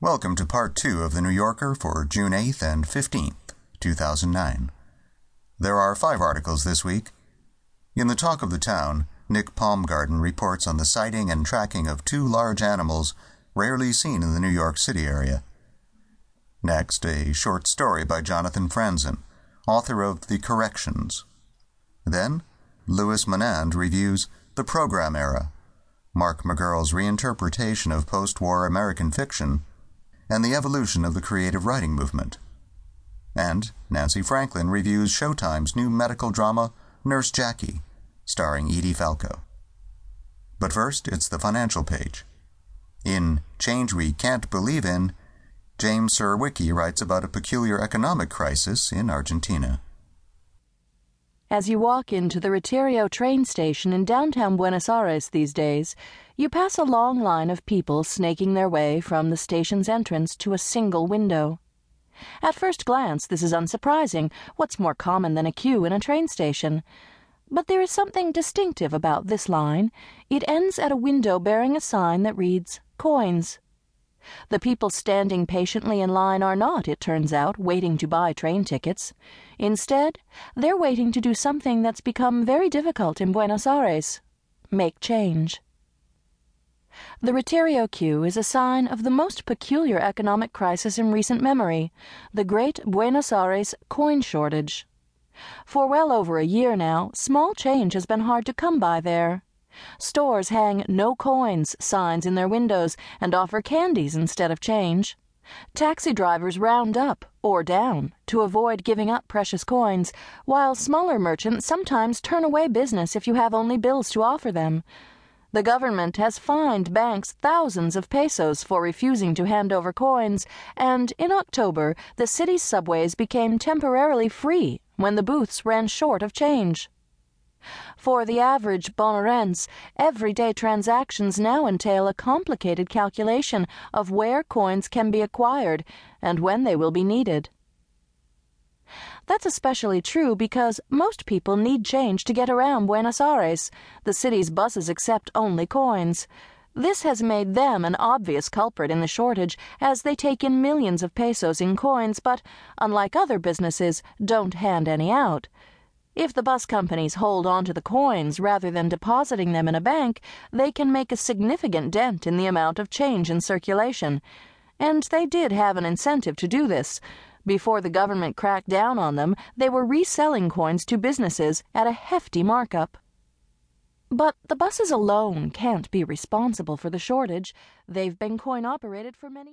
Welcome to part two of The New Yorker for June 8th and 15th, 2009. There are five articles this week. In the Talk of the Town, Nick Paumgarten reports on the sighting and tracking of two large animals rarely seen in the New York City area. Next, a short story by Jonathan Franzen, author of The Corrections. Then, Louis Menand reviews The Program Era, Mark McGurl's reinterpretation of post-war American fiction, and the evolution of the creative writing movement. And Nancy Franklin reviews Showtime's new medical drama, Nurse Jackie, starring Edie Falco. But first, it's the financial page. In Change We Can't Believe In, James Surowiecki writes about a peculiar economic crisis in Argentina. As you walk into the Retiro train station in downtown Buenos Aires these days, you pass a long line of people snaking their way from the station's entrance to a single window. At first glance, this is unsurprising. What's more common than a queue in a train station? But there is something distinctive about this line. It ends at a window bearing a sign that reads, Coins. The people standing patiently in line are not, it turns out, waiting to buy train tickets. Instead, they're waiting to do something that's become very difficult in Buenos Aires make change. The Retiro queue is a sign of the most peculiar economic crisis in recent memory the great Buenos Aires coin shortage. For well over a year now, small change has been hard to come by there. Stores hang no coins signs in their windows and offer candies instead of change. Taxi drivers round up or down to avoid giving up precious coins, while smaller merchants sometimes turn away business if you have only bills to offer them. The government has fined banks thousands of pesos for refusing to hand over coins, and in October, the city's subways became temporarily free when the booths ran short of change. For the average Bonaerense, everyday transactions now entail a complicated calculation of where coins can be acquired and when they will be needed. That's especially true because most people need change to get around Buenos Aires. The city's buses accept only coins. This has made them an obvious culprit in the shortage, as they take in millions of pesos in coins, but, unlike other businesses, don't hand any out. If the bus companies hold on to the coins rather than depositing them in a bank, they can make a significant dent in the amount of change in circulation. And they did have an incentive to do this. Before the government cracked down on them, they were reselling coins to businesses at a hefty markup. But the buses alone can't be responsible for the shortage. They've been coin operated for many